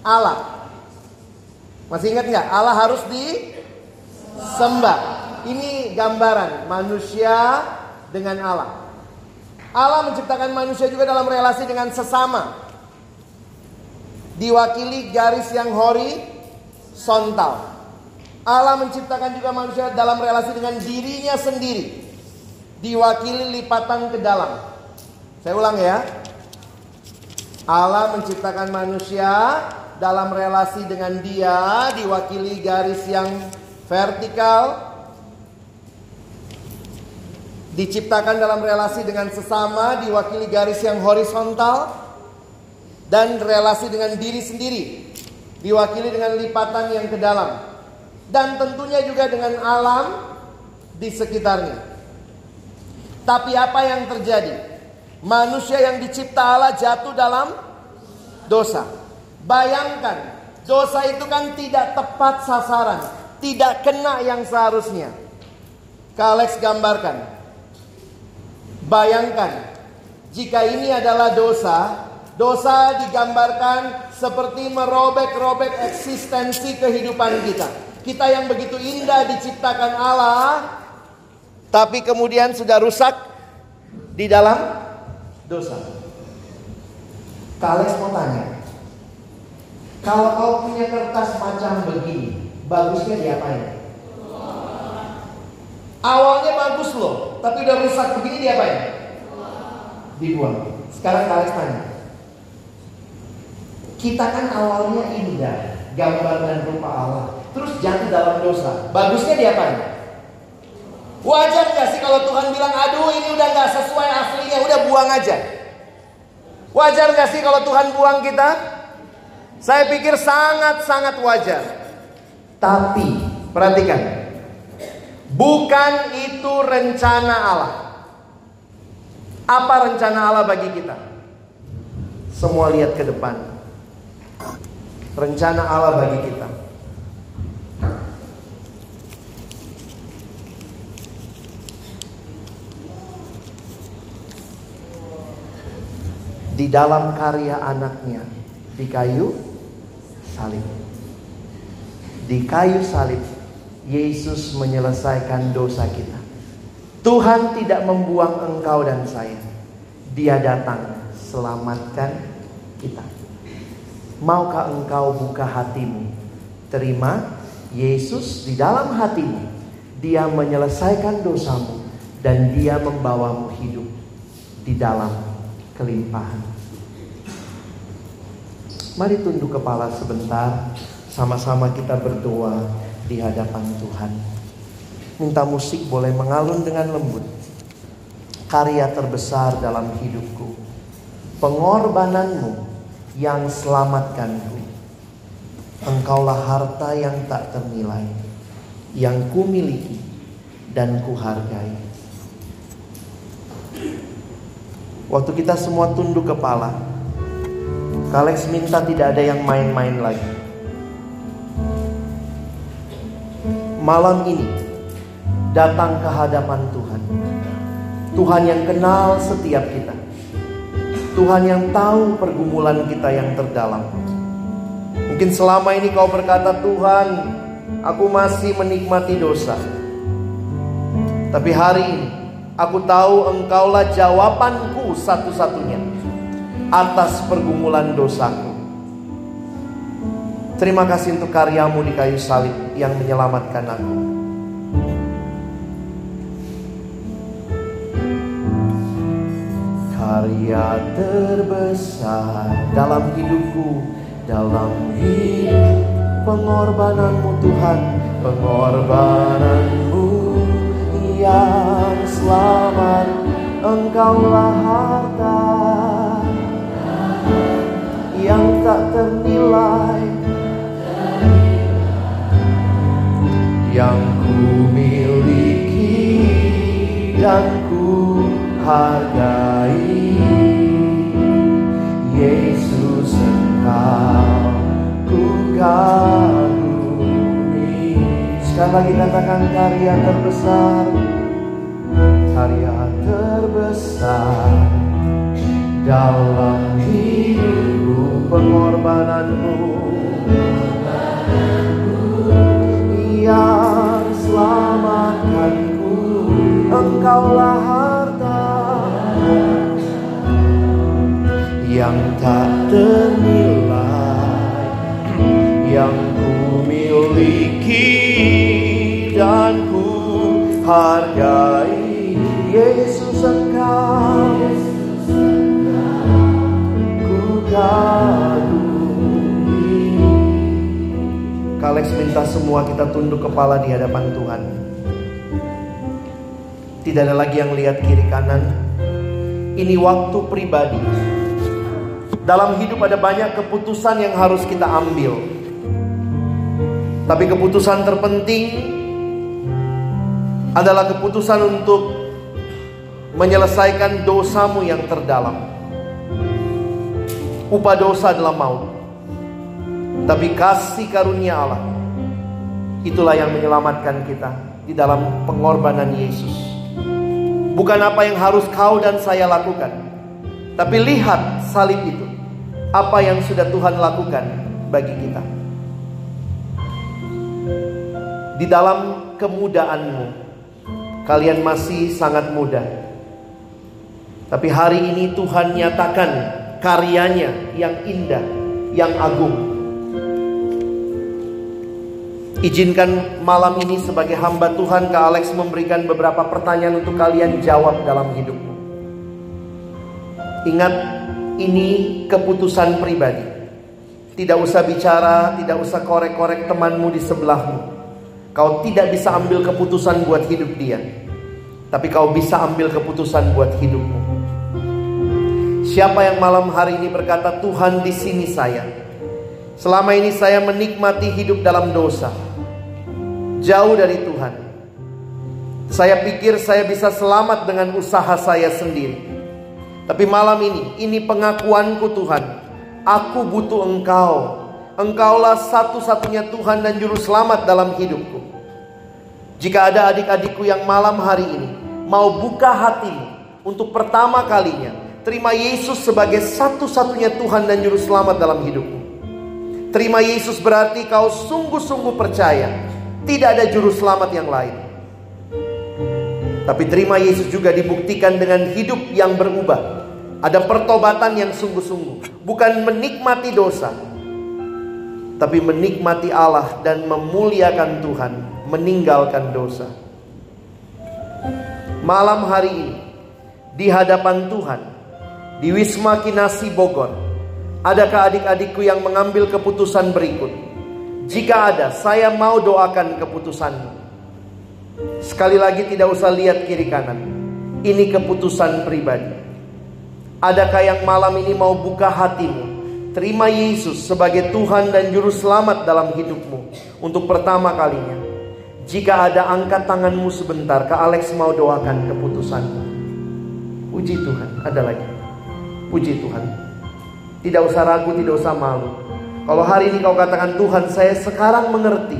Allah. Masih ingat nggak? Allah harus disembah. Ini gambaran manusia dengan Allah. Allah menciptakan manusia juga dalam relasi dengan sesama. Diwakili garis yang horizontal. Allah menciptakan juga manusia dalam relasi dengan dirinya sendiri diwakili lipatan ke dalam. Saya ulang ya. Allah menciptakan manusia dalam relasi dengan dia diwakili garis yang vertikal diciptakan dalam relasi dengan sesama diwakili garis yang horizontal dan relasi dengan diri sendiri diwakili dengan lipatan yang ke dalam, dan tentunya juga dengan alam di sekitarnya. Tapi apa yang terjadi? Manusia yang dicipta Allah jatuh dalam dosa. Bayangkan, dosa itu kan tidak tepat sasaran, tidak kena yang seharusnya. Kak Alex gambarkan. Bayangkan, jika ini adalah dosa, dosa digambarkan seperti merobek-robek eksistensi kehidupan kita. Kita yang begitu indah diciptakan Allah, tapi kemudian sudah rusak di dalam dosa. Kalian mau tanya, kalau kau punya kertas macam begini, bagusnya diapain? Awalnya bagus loh, tapi udah rusak begini diapain? Dibuang. Sekarang kalian tanya, kita kan awalnya indah, gambar dan rupa Allah. Terus jatuh dalam dosa. Bagusnya dia apa? Wajar gak sih kalau Tuhan bilang, aduh ini udah gak sesuai aslinya, udah buang aja. Wajar gak sih kalau Tuhan buang kita? Saya pikir sangat-sangat wajar. Tapi, perhatikan. Bukan itu rencana Allah. Apa rencana Allah bagi kita? Semua lihat ke depan rencana Allah bagi kita. Di dalam karya anaknya di kayu salib. Di kayu salib Yesus menyelesaikan dosa kita. Tuhan tidak membuang engkau dan saya. Dia datang selamatkan kita. Maukah engkau buka hatimu? Terima Yesus di dalam hatimu. Dia menyelesaikan dosamu dan dia membawamu hidup di dalam kelimpahan. Mari tunduk kepala sebentar, sama-sama kita berdoa di hadapan Tuhan. Minta musik boleh mengalun dengan lembut. Karya terbesar dalam hidupku. Pengorbananmu yang selamatkanku. Engkaulah harta yang tak ternilai, yang kumiliki dan kuhargai. Waktu kita semua tunduk kepala, Kalex minta tidak ada yang main-main lagi. Malam ini datang ke hadapan Tuhan. Tuhan yang kenal setiap kita. Tuhan yang tahu pergumulan kita yang terdalam. Mungkin selama ini kau berkata, Tuhan, aku masih menikmati dosa. Tapi hari ini, aku tahu engkaulah jawabanku satu-satunya atas pergumulan dosaku. Terima kasih untuk karyamu di kayu salib yang menyelamatkan aku. karya terbesar dalam hidupku dalam hidup pengorbananmu Tuhan pengorbananmu yang selamat engkaulah harta. Yang tak ternilai. Yang ku miliki dan ku hargai. Yesus engkau ku kagumi Sekali lagi katakan karya terbesar. Karya terbesar Dalam hidupku pengorbananmu. Yang selamatkanku Engkaulah harta yang tak ternilai yang miliki dan ku hargai Yesus engkau. Ku kagumi. Kalex minta semua kita tunduk kepala di hadapan Tuhan. Tidak ada lagi yang lihat kiri kanan. Ini waktu pribadi. Dalam hidup ada banyak keputusan yang harus kita ambil. Tapi keputusan terpenting adalah keputusan untuk menyelesaikan dosamu yang terdalam. Upah dosa adalah maut. Tapi kasih karunia Allah itulah yang menyelamatkan kita di dalam pengorbanan Yesus. Bukan apa yang harus kau dan saya lakukan, tapi lihat salib itu. Apa yang sudah Tuhan lakukan bagi kita. Di dalam kemudaanmu, kalian masih sangat muda. Tapi hari ini Tuhan nyatakan karyanya yang indah, yang agung. Izinkan malam ini sebagai hamba Tuhan Kak Alex memberikan beberapa pertanyaan untuk kalian jawab dalam hidupmu. Ingat ini keputusan pribadi. Tidak usah bicara, tidak usah korek-korek temanmu di sebelahmu. Kau tidak bisa ambil keputusan buat hidup dia. Tapi kau bisa ambil keputusan buat hidupmu. Siapa yang malam hari ini berkata, "Tuhan, di sini saya." Selama ini saya menikmati hidup dalam dosa. Jauh dari Tuhan. Saya pikir saya bisa selamat dengan usaha saya sendiri. Tapi malam ini, ini pengakuanku Tuhan. Aku butuh Engkau. Engkaulah satu-satunya Tuhan dan Juru Selamat dalam hidupku. Jika ada adik-adikku yang malam hari ini mau buka hatimu untuk pertama kalinya Terima Yesus sebagai satu-satunya Tuhan dan Juru Selamat dalam hidupmu. Terima Yesus berarti kau sungguh-sungguh percaya tidak ada Juru Selamat yang lain. Tapi terima Yesus juga dibuktikan dengan hidup yang berubah. Ada pertobatan yang sungguh-sungguh. Bukan menikmati dosa. Tapi menikmati Allah dan memuliakan Tuhan. Meninggalkan dosa. Malam hari ini. Di hadapan Tuhan di Wisma Kinasi Bogor. Adakah adik-adikku yang mengambil keputusan berikut? Jika ada, saya mau doakan keputusanmu. Sekali lagi tidak usah lihat kiri kanan. Ini keputusan pribadi. Adakah yang malam ini mau buka hatimu? Terima Yesus sebagai Tuhan dan Juru Selamat dalam hidupmu untuk pertama kalinya. Jika ada angkat tanganmu sebentar, Kak Alex mau doakan keputusanmu. Puji Tuhan, ada lagi. Puji Tuhan. Tidak usah ragu, tidak usah malu. Kalau hari ini kau katakan Tuhan, saya sekarang mengerti.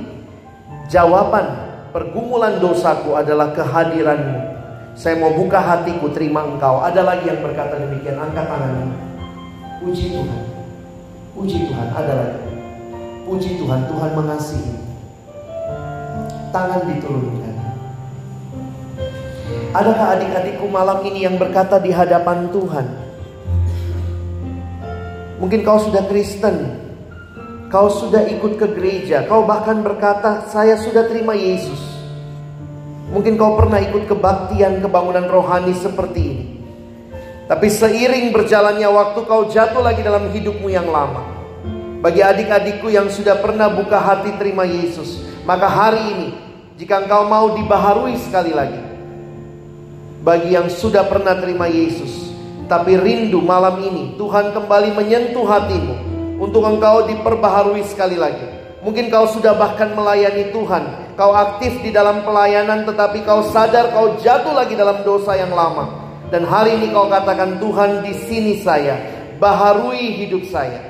Jawaban pergumulan dosaku adalah kehadiranmu. Saya mau buka hatiku, terima engkau. Ada lagi yang berkata demikian, angkat tanganmu. Puji Tuhan. Puji Tuhan, ada lagi. Puji Tuhan, Tuhan mengasihi. Tangan diturunkan. Adakah adik-adikku malam ini yang berkata di hadapan Tuhan? Mungkin kau sudah Kristen, kau sudah ikut ke gereja, kau bahkan berkata, "Saya sudah terima Yesus." Mungkin kau pernah ikut kebaktian kebangunan rohani seperti ini. Tapi seiring berjalannya waktu kau jatuh lagi dalam hidupmu yang lama. Bagi adik-adikku yang sudah pernah buka hati terima Yesus, maka hari ini jika engkau mau dibaharui sekali lagi. Bagi yang sudah pernah terima Yesus, tapi rindu malam ini Tuhan kembali menyentuh hatimu untuk engkau diperbaharui sekali lagi. Mungkin kau sudah bahkan melayani Tuhan, kau aktif di dalam pelayanan tetapi kau sadar kau jatuh lagi dalam dosa yang lama. Dan hari ini kau katakan Tuhan di sini saya, baharui hidup saya.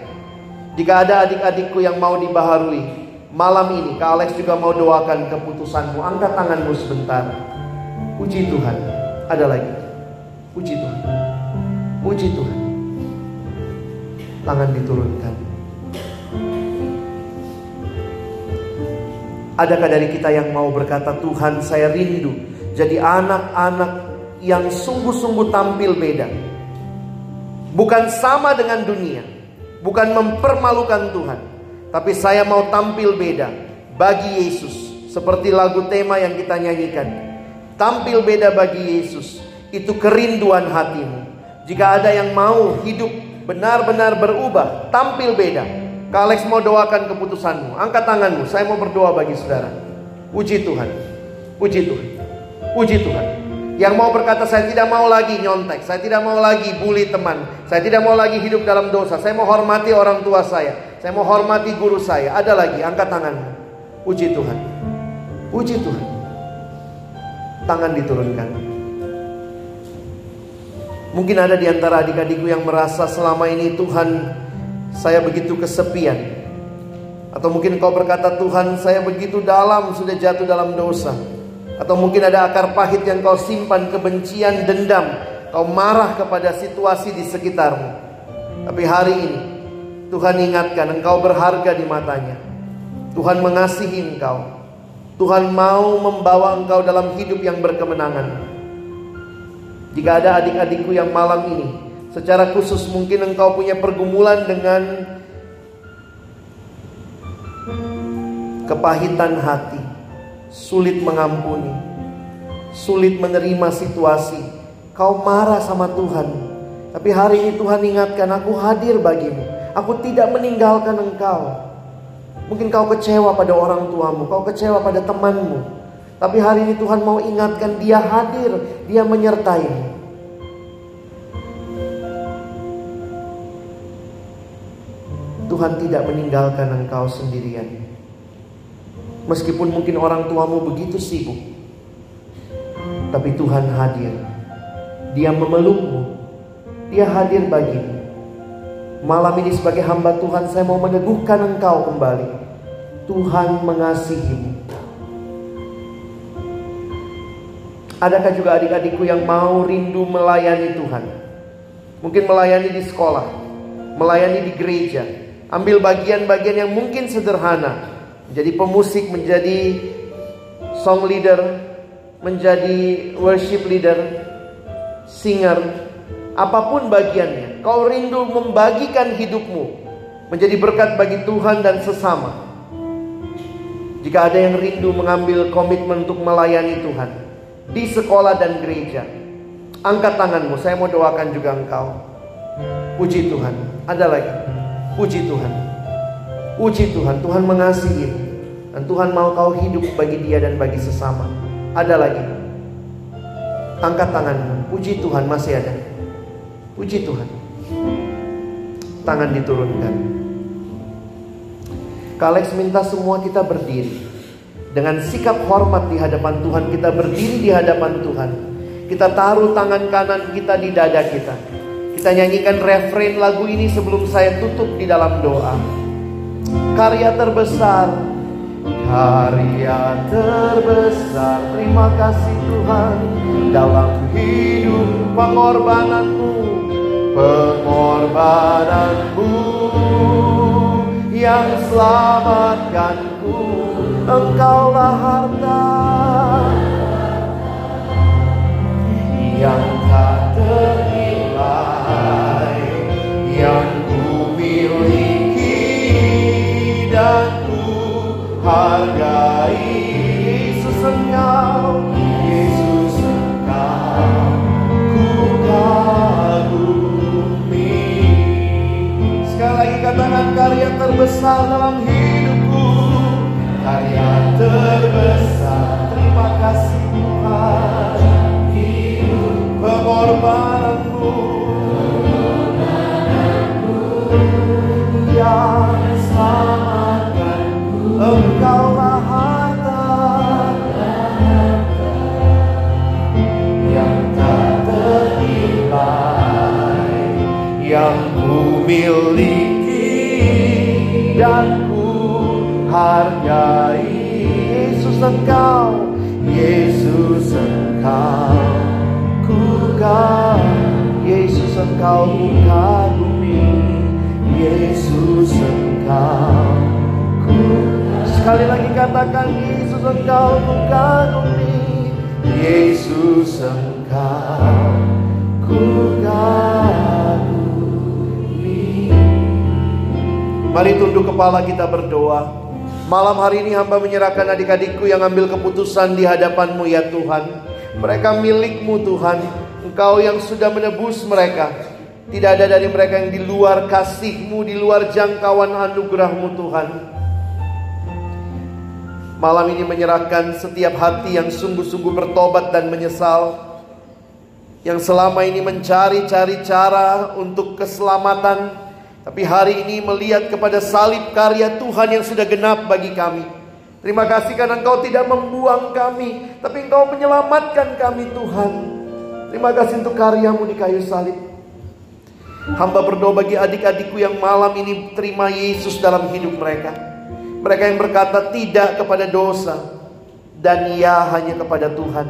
Jika ada adik-adikku yang mau dibaharui, malam ini Kak Alex juga mau doakan keputusanmu. Angkat tanganmu sebentar. Puji Tuhan. Ada lagi. Puji Tuhan. Puji Tuhan. Tangan diturunkan. Adakah dari kita yang mau berkata, "Tuhan, saya rindu jadi anak-anak yang sungguh-sungguh tampil beda." Bukan sama dengan dunia, bukan mempermalukan Tuhan, tapi saya mau tampil beda bagi Yesus, seperti lagu tema yang kita nyanyikan. Tampil beda bagi Yesus, itu kerinduan hatimu. Jika ada yang mau hidup benar-benar berubah, tampil beda. Kak Alex mau doakan keputusanmu. Angkat tanganmu, saya mau berdoa bagi saudara. Puji Tuhan. Puji Tuhan. Puji Tuhan. Yang mau berkata saya tidak mau lagi nyontek, saya tidak mau lagi bully teman, saya tidak mau lagi hidup dalam dosa, saya mau hormati orang tua saya, saya mau hormati guru saya. Ada lagi, angkat tanganmu. Puji Tuhan. Puji Tuhan. Tangan diturunkan. Mungkin ada di antara adik-adikku yang merasa selama ini Tuhan saya begitu kesepian. Atau mungkin kau berkata Tuhan saya begitu dalam sudah jatuh dalam dosa. Atau mungkin ada akar pahit yang kau simpan kebencian, dendam. Kau marah kepada situasi di sekitarmu. Tapi hari ini Tuhan ingatkan engkau berharga di matanya. Tuhan mengasihi engkau. Tuhan mau membawa engkau dalam hidup yang berkemenangan. Jika ada adik-adikku yang malam ini secara khusus mungkin engkau punya pergumulan dengan kepahitan hati, sulit mengampuni, sulit menerima situasi. Kau marah sama Tuhan. Tapi hari ini Tuhan ingatkan aku hadir bagimu. Aku tidak meninggalkan engkau. Mungkin kau kecewa pada orang tuamu, kau kecewa pada temanmu. Tapi hari ini Tuhan mau ingatkan dia hadir, dia menyertaimu. Tuhan tidak meninggalkan engkau sendirian. Meskipun mungkin orang tuamu begitu sibuk. Tapi Tuhan hadir. Dia memelukmu. Dia hadir bagimu. Malam ini sebagai hamba Tuhan saya mau meneguhkan engkau kembali. Tuhan mengasihimu. Adakah juga adik-adikku yang mau rindu melayani Tuhan? Mungkin melayani di sekolah, melayani di gereja, ambil bagian-bagian yang mungkin sederhana, menjadi pemusik, menjadi song leader, menjadi worship leader, singer, apa pun bagiannya. Kau rindu membagikan hidupmu menjadi berkat bagi Tuhan dan sesama. Jika ada yang rindu mengambil komitmen untuk melayani Tuhan di sekolah dan gereja, angkat tanganmu. Saya mau doakan juga engkau. Puji Tuhan. Ada lagi. Puji Tuhan. Puji Tuhan, Tuhan mengasihi dan Tuhan mau kau hidup bagi dia dan bagi sesama. Ada lagi. Angkat tanganmu. Puji Tuhan masih ada. Puji Tuhan. Tangan diturunkan. Kalex minta semua kita berdiri. Dengan sikap hormat di hadapan Tuhan, kita berdiri di hadapan Tuhan. Kita taruh tangan kanan kita di dada kita. Kita nyanyikan refrain lagu ini sebelum saya tutup di dalam doa. Karya terbesar. Karya terbesar. Terima kasih Tuhan. Dalam hidup pengorbananmu pengorbananmu yang selamatkanku engkaulah harta. Yang tak ternilai hargai Yesus engkau. Yesus engkau ku kagumi. Sekali lagi katakan karya terbesar dalam hidupku. Karya terbesar. Terima kasih engkau kagumi Yesus engkau ku kagumi Mari tunduk kepala kita berdoa. Malam hari ini hamba menyerahkan adik-adikku yang ambil keputusan di hadapanmu ya Tuhan. Mereka milikmu Tuhan. Engkau yang sudah menebus mereka. Tidak ada dari mereka yang di luar kasihmu Di luar jangkauan anugerahmu Tuhan Malam ini menyerahkan setiap hati yang sungguh-sungguh bertobat dan menyesal Yang selama ini mencari-cari cara untuk keselamatan Tapi hari ini melihat kepada salib karya Tuhan yang sudah genap bagi kami Terima kasih karena Engkau tidak membuang kami, tapi Engkau menyelamatkan kami Tuhan. Terima kasih untuk karyamu di kayu salib. Hamba berdoa bagi adik-adikku yang malam ini terima Yesus dalam hidup mereka. Mereka yang berkata tidak kepada dosa dan ya hanya kepada Tuhan.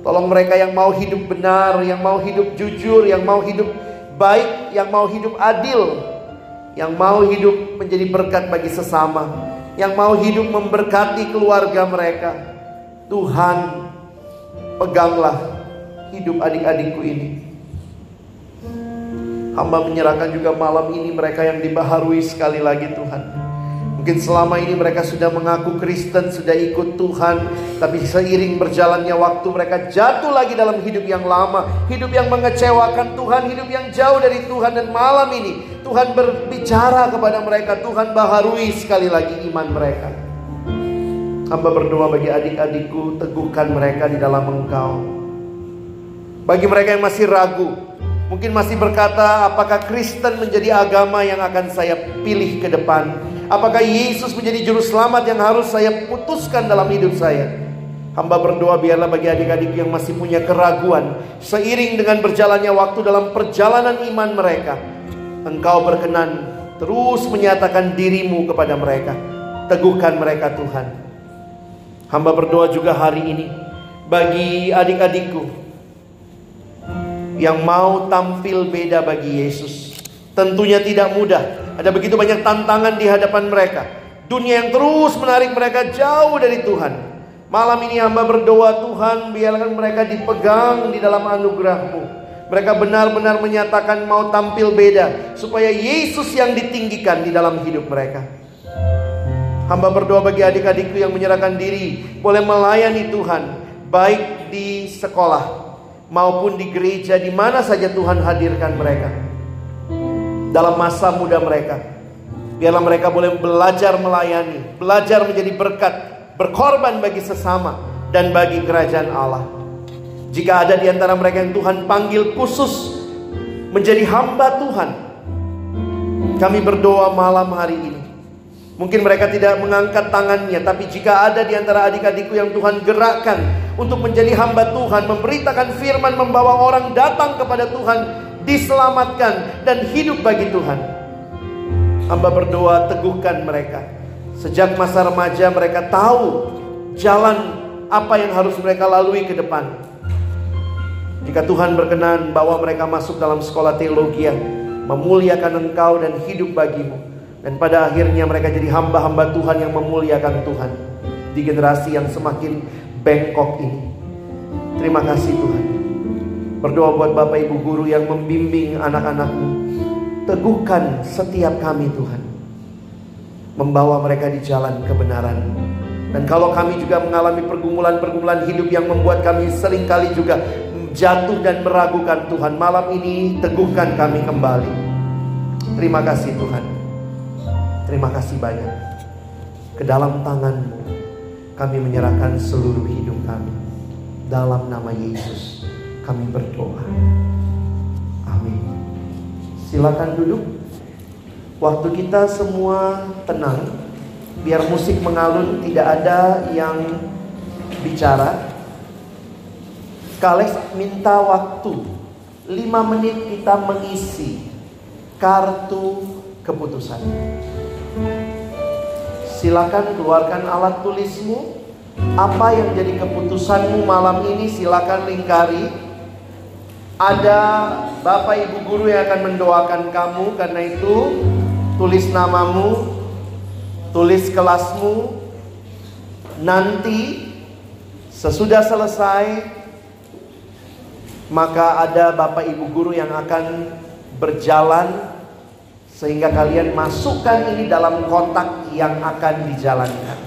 Tolong mereka yang mau hidup benar, yang mau hidup jujur, yang mau hidup baik, yang mau hidup adil, yang mau hidup menjadi berkat bagi sesama yang mau hidup memberkati keluarga mereka. Tuhan, peganglah hidup adik-adikku ini. Hamba menyerahkan juga malam ini mereka yang dibaharui sekali lagi Tuhan. Mungkin selama ini mereka sudah mengaku Kristen, sudah ikut Tuhan, tapi seiring berjalannya waktu mereka jatuh lagi dalam hidup yang lama, hidup yang mengecewakan Tuhan, hidup yang jauh dari Tuhan dan malam ini Tuhan berbicara kepada mereka, Tuhan baharui sekali lagi iman mereka. Hamba berdoa bagi adik-adikku, teguhkan mereka di dalam Engkau. Bagi mereka yang masih ragu, mungkin masih berkata, apakah Kristen menjadi agama yang akan saya pilih ke depan? Apakah Yesus menjadi juru selamat yang harus saya putuskan dalam hidup saya? Hamba berdoa biarlah bagi adik-adik yang masih punya keraguan Seiring dengan berjalannya waktu dalam perjalanan iman mereka Engkau berkenan terus menyatakan dirimu kepada mereka. Teguhkan mereka Tuhan. Hamba berdoa juga hari ini Bagi adik-adikku Yang mau tampil beda bagi Yesus. Tentunya tidak mudah ada begitu banyak tantangan di hadapan mereka. Dunia yang terus menarik mereka jauh dari Tuhan. Malam ini hamba berdoa Tuhan biarkan mereka dipegang di dalam anugerahmu. Mereka benar-benar menyatakan mau tampil beda. Supaya Yesus yang ditinggikan di dalam hidup mereka. Hamba berdoa bagi adik-adikku yang menyerahkan diri. Boleh melayani Tuhan. Baik di sekolah maupun di gereja di mana saja Tuhan hadirkan mereka dalam masa muda mereka. Biarlah mereka boleh belajar melayani, belajar menjadi berkat, berkorban bagi sesama dan bagi kerajaan Allah. Jika ada di antara mereka yang Tuhan panggil khusus menjadi hamba Tuhan, kami berdoa malam hari ini. Mungkin mereka tidak mengangkat tangannya, tapi jika ada di antara adik-adikku yang Tuhan gerakkan untuk menjadi hamba Tuhan, memberitakan firman, membawa orang datang kepada Tuhan, diselamatkan dan hidup bagi Tuhan. Hamba berdoa teguhkan mereka. Sejak masa remaja mereka tahu jalan apa yang harus mereka lalui ke depan. Jika Tuhan berkenan bawa mereka masuk dalam sekolah teologi yang memuliakan engkau dan hidup bagimu. Dan pada akhirnya mereka jadi hamba-hamba Tuhan yang memuliakan Tuhan. Di generasi yang semakin bengkok ini. Terima kasih Tuhan. Berdoa buat Bapak Ibu guru yang membimbing anak-anakmu. Teguhkan setiap kami Tuhan. Membawa mereka di jalan kebenaran. Dan kalau kami juga mengalami pergumulan-pergumulan hidup yang membuat kami sering kali juga jatuh dan meragukan Tuhan. Malam ini teguhkan kami kembali. Terima kasih Tuhan. Terima kasih banyak. Ke dalam tanganmu kami menyerahkan seluruh hidup kami. Dalam nama Yesus kami berdoa. Amin. Silakan duduk. Waktu kita semua tenang, biar musik mengalun, tidak ada yang bicara. Kales minta waktu 5 menit kita mengisi kartu keputusan. Silakan keluarkan alat tulismu. Apa yang jadi keputusanmu malam ini silakan lingkari ada Bapak Ibu guru yang akan mendoakan kamu karena itu tulis namamu, tulis kelasmu. Nanti sesudah selesai maka ada Bapak Ibu guru yang akan berjalan sehingga kalian masukkan ini dalam kotak yang akan dijalankan.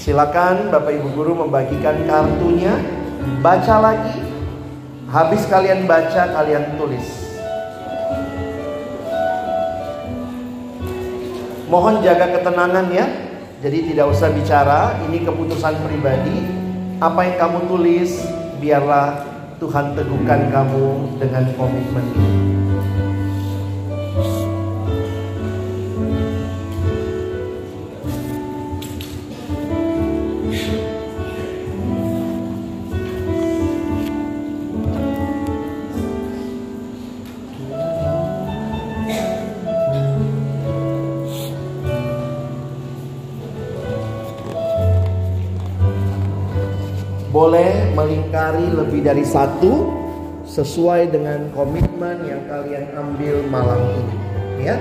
Silakan Bapak Ibu guru membagikan kartunya. Baca lagi. Habis kalian baca, kalian tulis. Mohon jaga ketenangan ya. Jadi tidak usah bicara, ini keputusan pribadi. Apa yang kamu tulis, biarlah Tuhan teguhkan kamu dengan komitmen ini. Melingkari lebih dari satu sesuai dengan komitmen yang kalian ambil malam ini. Ya,